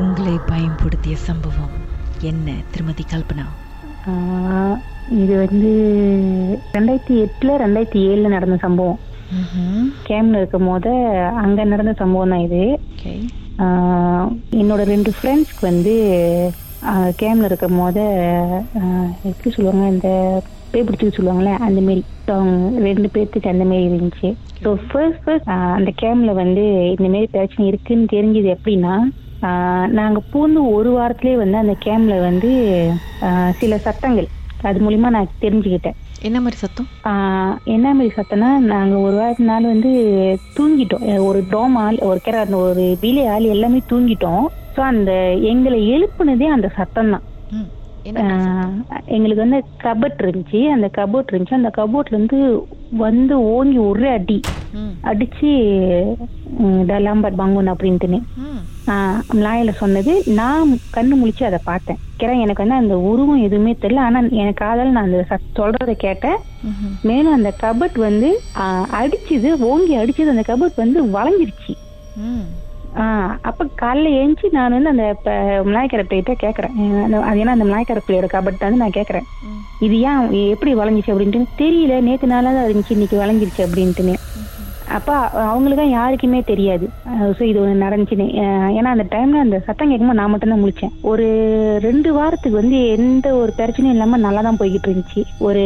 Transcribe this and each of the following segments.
உங்களை பயன்படுத்திய சம்பவம் என்ன திருமதி கல்பனா? இது வந்து ரெண்டாயிரத்தி எட்டுல ரெண்டாயிரத்தி ஏழுல நடந்த சம்பவம். கேம்ல இருக்கும் போது அங்க நடந்த சம்பவம் தான் இது. என்னோட ரெண்டு ஃப்ரெண்ட்ஸ்க்கு வந்து கேம்ல இருக்கும் போது எப்படி சொல்லுவாங்க இந்த பேய் பிடிச்சிக்க சொல்லுவாங்கல்ல அந்த மாரி. அவங்க ரெண்டு பேர்த்துக்கு அந்த மாரி இருந்துச்சு. ஸோ ஃபர்ஸ்ட் ஃபர்ஸ்ட் அந்த கேம்ல வந்து இந்த மாரி பிரச்சனை இருக்குன்னு தெரிஞ்சது எப்படின்னா ஆஹ் நாங்க பூந்து ஒரு வாரத்திலே வந்து அந்த கேம்ல வந்து சில சத்தங்கள் அது மூலியமா நான் தெரிஞ்சுக்கிட்டேன். என்ன மாதிரி சத்தம்? என்ன மாதிரி சத்தம்னா நாங்க ஒரு வாரத்து நாள் வந்து தூங்கிட்டோம். ஒரு டோம் ஆள் ஒரு கிற அந்த ஒரு பிலி ஆள் எல்லாமே தூங்கிட்டோம். ஸோ அந்த எங்களை எழுப்புனதே அந்த சத்தம் தான் எங்களுக்கு வந்து கபட் இருந்துச்சு. அந்த கபோர்ட் இருந்துச்சு. அந்த கபோர்ட்ல இருந்து வந்து ஓங்கி ஒரே அடி. அடிச்சு டலாம்பட் பங்குன் அப்படின்ட்டுன்னு. லாயில சொன்னது. நான் கண்ணு முழிச்சு அதை பார்த்தேன். கேட்டா எனக்கு வந்து அந்த உருவம் எதுவுமே தெரியல. ஆனா எனக்கு காதல் நான் அந்த சொல்றதை கேட்டேன். மேலும் அந்த கபட் வந்து அடிச்சது ஓங்கி அடிச்சது அந்த கபட் வந்து வளைஞ்சிருச்சு. அப்ப காலைல எழுந்துச்சு நான் வந்து அந்த மலாய்க்கரை பிள்ளைகிட்ட கேக்குறேன். அது ஏன்னா அந்த மலாய்க்கரை பிள்ளையோட கபட் வந்து நான் கேக்குறேன். இது ஏன் எப்படி வளைஞ்சிச்சு அப்படின்ட்டு தெரியல. நேத்து நாளா தான் இருந்துச்சு இன்னைக்கு வளைஞ்சிருச்சு அப்படின்ட்டுன்னு. அப்பா அவங்களுக்கு அவங்களுக்கும் யாருக்குமே தெரியாது. ஸோ இது ஒன்று நடந்துச்சுன்னு. ஏன்னா அந்த டைம்ல அந்த சத்தம் கேட்கும்போது நான் மட்டும்தான் முழிச்சேன். ஒரு ரெண்டு வாரத்துக்கு வந்து எந்த ஒரு பிரச்சனையும் இல்லாமல் நல்லா தான் போய்கிட்டு இருந்துச்சு. ஒரு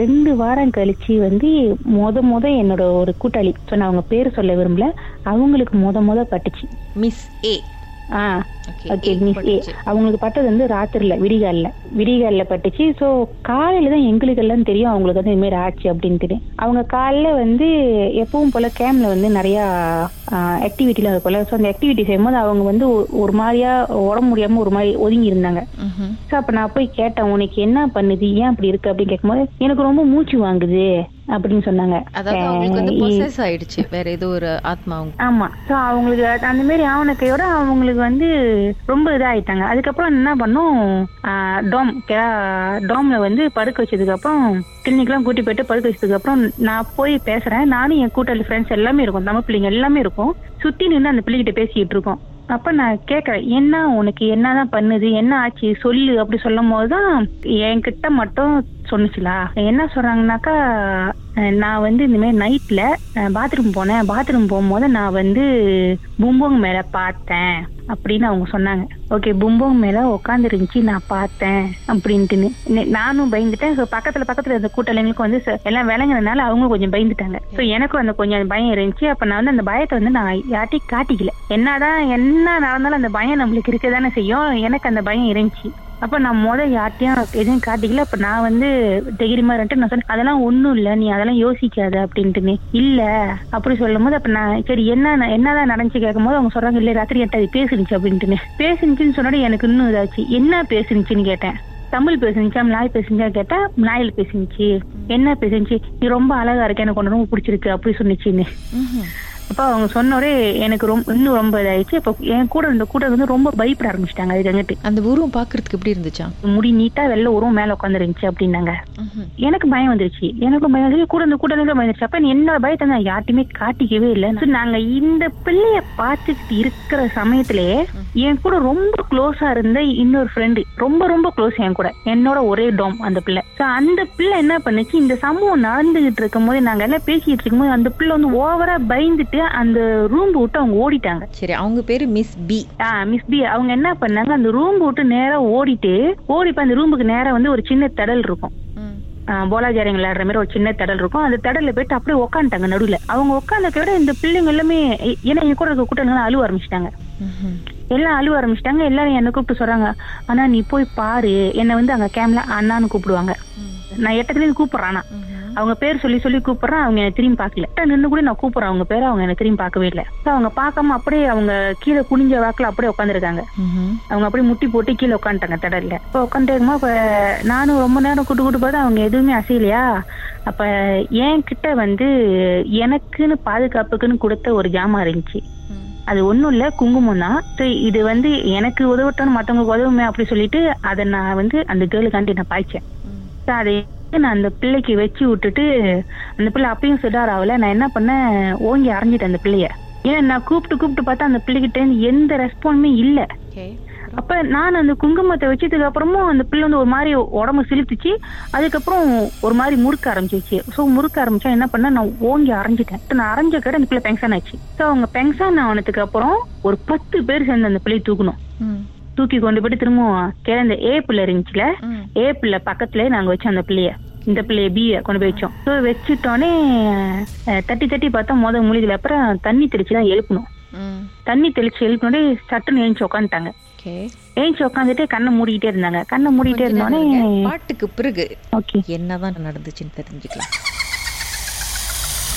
ரெண்டு வாரம் கழிச்சு வந்து மொத மொத என்னோட ஒரு கூட்டாளி ஸோ நான் அவங்க பேர் சொல்ல விரும்பல அவங்களுக்கு மொத மொத பட்டுச்சு. Miss A okay miss A. அவங்களுக்கு பட்டது வந்து ராத்திரில விடிகாலில். விடிகாலில் பட்டுச்சு. ஸோ காலையில தான் எங்களுக்கு எல்லாம் தெரியும் அவங்களுக்கு வந்து இதுமாரி ஆச்சு அப்படின்ட்டு. அவங்க காலைல வந்து எப்பவும் போல கேம்ல வந்து நிறையா ஆக்டிவிட்டிலாம் இருக்கும்ல ஸோ அந்த ஆக்டிவிட்டி செய்யும்போது அவங்க வந்து ஒரு மாதிரியா உடம்பு முடியாம ஒரு மாதிரி ஒதுங்கி இருந்தாங்க. ஸோ அப்போ நான் போய் கேட்டேன் உனக்கு என்ன பண்ணுது? ஏன் அப்படி இருக்கு? அப்படின்னு கேட்கும்போது எனக்கு ரொம்ப மூச்சு வாங்குது. அப்படின்னு சொன்னாங்க. அதாவது அவங்களுக்கு வந்து பொசஸ் ஆயிடுச்சு. வேற ஏதோ ஒரு ஆத்மா ஆமா. சோ அவங்களுக்கு அந்த மாதிரி ஆவணக்கையோட அவங்களுக்கு வந்து ரொம்ப இதாயிட்டாங்க. அதுக்கப்புறம் என்ன பண்ணோம்? டோம் டோம்ல வந்து படுக்க வச்சதுக்கு அப்புறம் கிளினிக்லாம் கூட்டி போயிட்டு படுக்க வச்சதுக்கு அப்புறம் நான் போய் பேசுறேன். நானும் என் கூட்டாளி ஃப்ரெண்ட்ஸ் எல்லாமே இருக்கும். தமிழ் பிள்ளைங்க எல்லாமே இருக்கும். சுத்தி நின்று அந்த பிள்ளைகிட்ட பேசிக்கிட்டு இருக்கோம். அப்ப நான் கேக்குறேன் என்ன உனக்கு என்னதான் பண்ணுது? என்ன ஆச்சு? சொல்லு. அப்படி சொல்லும் போதுதான் என்கிட்ட மட்டும் சொன்னுச்சுலா. என்ன சொல்றாங்கனாக்கா நான் வந்து இந்த மாதிரி நைட்ல பாத்ரூம் போனேன். பாத்ரூம் போகும்போது நான் வந்து பும்போங் மேல பார்த்தேன் அப்படின்னு அவங்க சொன்னாங்க. ஓகே பும்போங் மேல உட்காந்து இருந்துச்சு நான் பார்த்தேன் அப்படின்ட்டுன்னு நானும் பயந்துட்டேன். பக்கத்துல பக்கத்துல இருந்த கூட்டாளிங்களுக்கும் வந்து எல்லாம் விளங்குறதுனால அவங்க கொஞ்சம் பயந்துட்டாங்க. ஸோ எனக்கும் அந்த கொஞ்சம் பயம் இருந்துச்சு. அப்ப நான் வந்து அந்த பயத்தை வந்து நான் யார்ட்டையும் காட்டிக்கல. என்னதான் என்ன நடந்தாலும் அந்த பயம் நம்மளுக்கு இருக்க தானே செய்யும். எனக்கு அந்த பயம் இருந்துச்சு. அப்ப நான் முத யார்ட்டையும் எதுவும் காட்டிக்கல. அப்ப நான் வந்து தைரியமா இருந்துட்டு நான் சொன்னேன் அதெல்லாம் ஒண்ணும் இல்ல நீ அதெல்லாம் யோசிக்காத அப்படின்ட்டுமே இல்ல. அப்படி சொல்லும் போது அப்ப நான் சரி என்ன என்னதான் நடந்துச்சு? கேட்கும் போது அவங்க சொல்றாங்க இல்ல ராத்திரி என்கிட்ட அது பேசுனுச்சு அப்படின்ட்டுமே பேசுனுச்சுன்னு சொன்னாடி எனக்கு இன்னும் இதாச்சு. என்ன பேசுனுச்சுன்னு கேட்டேன்? தமிழ் பேசுனுச்சா நாய் பேசுனுச்சா கேட்டா நாயில் பேசுனுச்சு என்ன பேசுனுச்சு நீ ரொம்ப அழகா இருக்க எனக்கு உன்னை ரொம்ப பிடிச்சிருக்கு அப்படி சொன்னிச்சுன்னு. அப்ப அவங்க சொன்னோடே எனக்கு ரொம்ப இன்னும் ரொம்ப இதாயிடுச்சு. அப்ப என் கூட இருந்த கூட வந்து ரொம்ப பயப்பட ஆரம்பிச்சிட்டாங்க அதுக்கு அங்கிட்டு அந்த உருவம் பாக்குறதுக்கு எப்படி இருந்துச்சா? முடி நீட்டா வெள்ள உருவம் மேல உட்காந்துருந்துச்சு அப்படின்னாங்க. எனக்கு பயம் வந்துருச்சு. எனக்கும் பயம் வந்துருச்சு. கூட இந்த கூட இருந்த பயந்துருச்சு அப்ப என்னோட பயத்தை நான் யார்ட்டையுமே காட்டிக்கவே இல்லை. நாங்க இந்த பிள்ளைய பார்த்துக்கிட்டு இருக்கிற சமயத்திலேயே என் கூட ரொம்ப க்ளோஸா இருந்த இன்னொரு ஃப்ரெண்டு ரொம்ப ரொம்ப க்ளோஸ் என் கூட. என்னோட ஒரே டோம் அந்த பிள்ளை. So, அந்த பிள்ளை என்ன பண்ணுச்சு? இந்த சம்பவம் நடந்துகிட்டு இருக்கும் போது நாங்க எல்லாம் பேசிட்டு இருக்கும்போது அந்த பிள்ளை வந்து ஓவரா பயந்துட்டு அந்த ரூம் விட்டு அவங்க ஓடிட்டாங்க. சரி அவங்க பேரு மிஸ் பி ஆ மிஸ் பி அவங்க என்ன பண்ணாங்க அந்த ரூம் விட்டு நேரா ஓடிட்டு ஓடி அந்த ரூமுக்கு நேரா வந்து ஒரு சின்ன திடல் இருக்கும். ம். போலாஜாரிங்க விளையாடுற மாதிரி ஒரு சின்ன திடல் இருக்கும். அந்த திடல்ல போயிட்டு அப்படியே உட்காந்துட்டாங்க நடுவுல. அவங்க உட்காந்துக்க விட இந்த பிள்ளைங்க எல்லாமே ஏன்னா என் கூட இருக்க கூட்டங்கள் அழுவ ஆரம்பிச்சிட்டாங்க. எல்லாம் அழுவ ஆரம்பிச்சிட்டாங்க. எல்லாரும் என்ன கூப்பிட்டு சொல்றாங்க ஆனா நீ போய் பாரு. என்ன வந்து அங்க கேம்ல அண்ணான்னு கூப்பிடுவாங்க. நான் எட்டத்துலேருந்து கூப்பிடுறேன். அவங்க பேர் சொல்லி சொல்லி கூப்பிடுறேன் அவங்க என்ன திரும்பி பார்க்கல. நின்று கூட நான் கூப்பிடுறேன் அவங்க பேரை அவங்க என்ன திரும்பி பார்க்கவே இல்லை. அவங்க பார்க்காம அப்படியே அவங்க கீழே குனிஞ்ச வாக்குல அப்படியே உட்காந்துருக்காங்க. அவங்க அப்படியே முட்டி போட்டு கீழே உட்காந்துட்டாங்க திடல்ல. இப்போ உட்காந்துருக்குமா இப்ப நானும் ரொம்ப நேரம் கூட்டு கூட்டு பார்த்தா அவங்க எதுவுமே அசையலையா? அப்ப என் கிட்ட வந்து எனக்குன்னு பாதுகாப்புக்குன்னு கொடுத்த ஒரு ஜாமான் இருந்துச்சு. அது ஒண்ணும் இல்ல குங்குமம் தான். இது வந்து எனக்கு உதவட்டும் மத்தவங்களுக்கு உதவுமே அப்படி சொல்லிட்டு அதை நான் வந்து அந்த கேர்ளுக்காண்டி நான் பாய்ச்சேன். அதை நான் அந்த பிள்ளைக்கு வச்சு விட்டுட்டு அந்த பிள்ளை அப்பயும் சிடார் ஆகல. நான் என்ன பண்ணேன்? ஓங்கி அரைஞ்சிட்டேன் அந்த பிள்ளைய. ஏன்னா நான் கூப்பிட்டு கூப்பிட்டு பார்த்தா அந்த பிள்ளைகிட்ட எந்த ரெஸ்பான்ஸுமே இல்ல. அப்ப நான் அந்த குங்குமத்தை வச்சதுக்கு அப்புறமும் அந்த பிள்ளை வந்து ஒரு மாதிரி உடம்பு சிலுத்துச்சு அதுக்கப்புறம் ஒரு மாதிரி முறுக்க ஆரம்பிச்சிச்சு ஸோ முறுக்க ஆரம்பிச்சா என்ன பண்ண நான் ஓங்கி அரைஞ்சிட்டேன். நான் அரைஞ்ச கடை அந்த பிள்ளை பெங்சான் ஆச்சு. ஸோ அவங்க பெங்சான் ஆனதுக்கு அப்புறம் ஒரு பத்து பேர் சேர்ந்து அந்த பிள்ளையை தூக்கணும் தூக்கி கொண்டு போயிட்டு திரும்பவும் கீழே இந்த ஏ பிள்ளை இருந்துச்சுல ஏ பிள்ளை பக்கத்துலயே நாங்க வச்சோம் அந்த பிள்ளைய. இந்த பிள்ளைய பிய கொண்டு போய் வச்சோம். ஸோ வச்சுட்டோன்னே தட்டி தட்டி பார்த்தா முத மூலிகள் அப்புறம் தண்ணி தெளிச்சு தான் எழுப்பணும். தண்ணி தெளிச்சு எழுப்பினோடே சட்டுன்னு ஏஞ்சி உட்காந்துட்டாங்க. ஓகே. ஏஞ்சி உட்காந்துட்டு கண்ணை மூடிக்கிட்டே இருந்தாங்க. கண்ணை நேரம் இருந்தோடனே. பாட்டுக்கு பிறகு ஓகே. என்னதான் நடந்துச்சுன்னு தெரிஞ்சுக்கலாம்.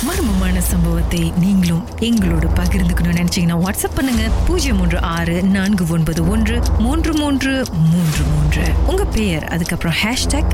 மர்மமான சம்பவத்தை நீங்களும் எங்களோடு பகிர்ந்துக்கணும்னு நினைச்சீங்கன்னா வாட்ஸ்அப் பண்ணுங்க. பூஜ்ஜியம் மூன்று ஆறு நான்கு ஒன்பது ஒன்று மூன்று மூன்று மூன்று மூன்று. உங்க பெயர் அதுக்கப்புறம் ஹேஷ்டாக்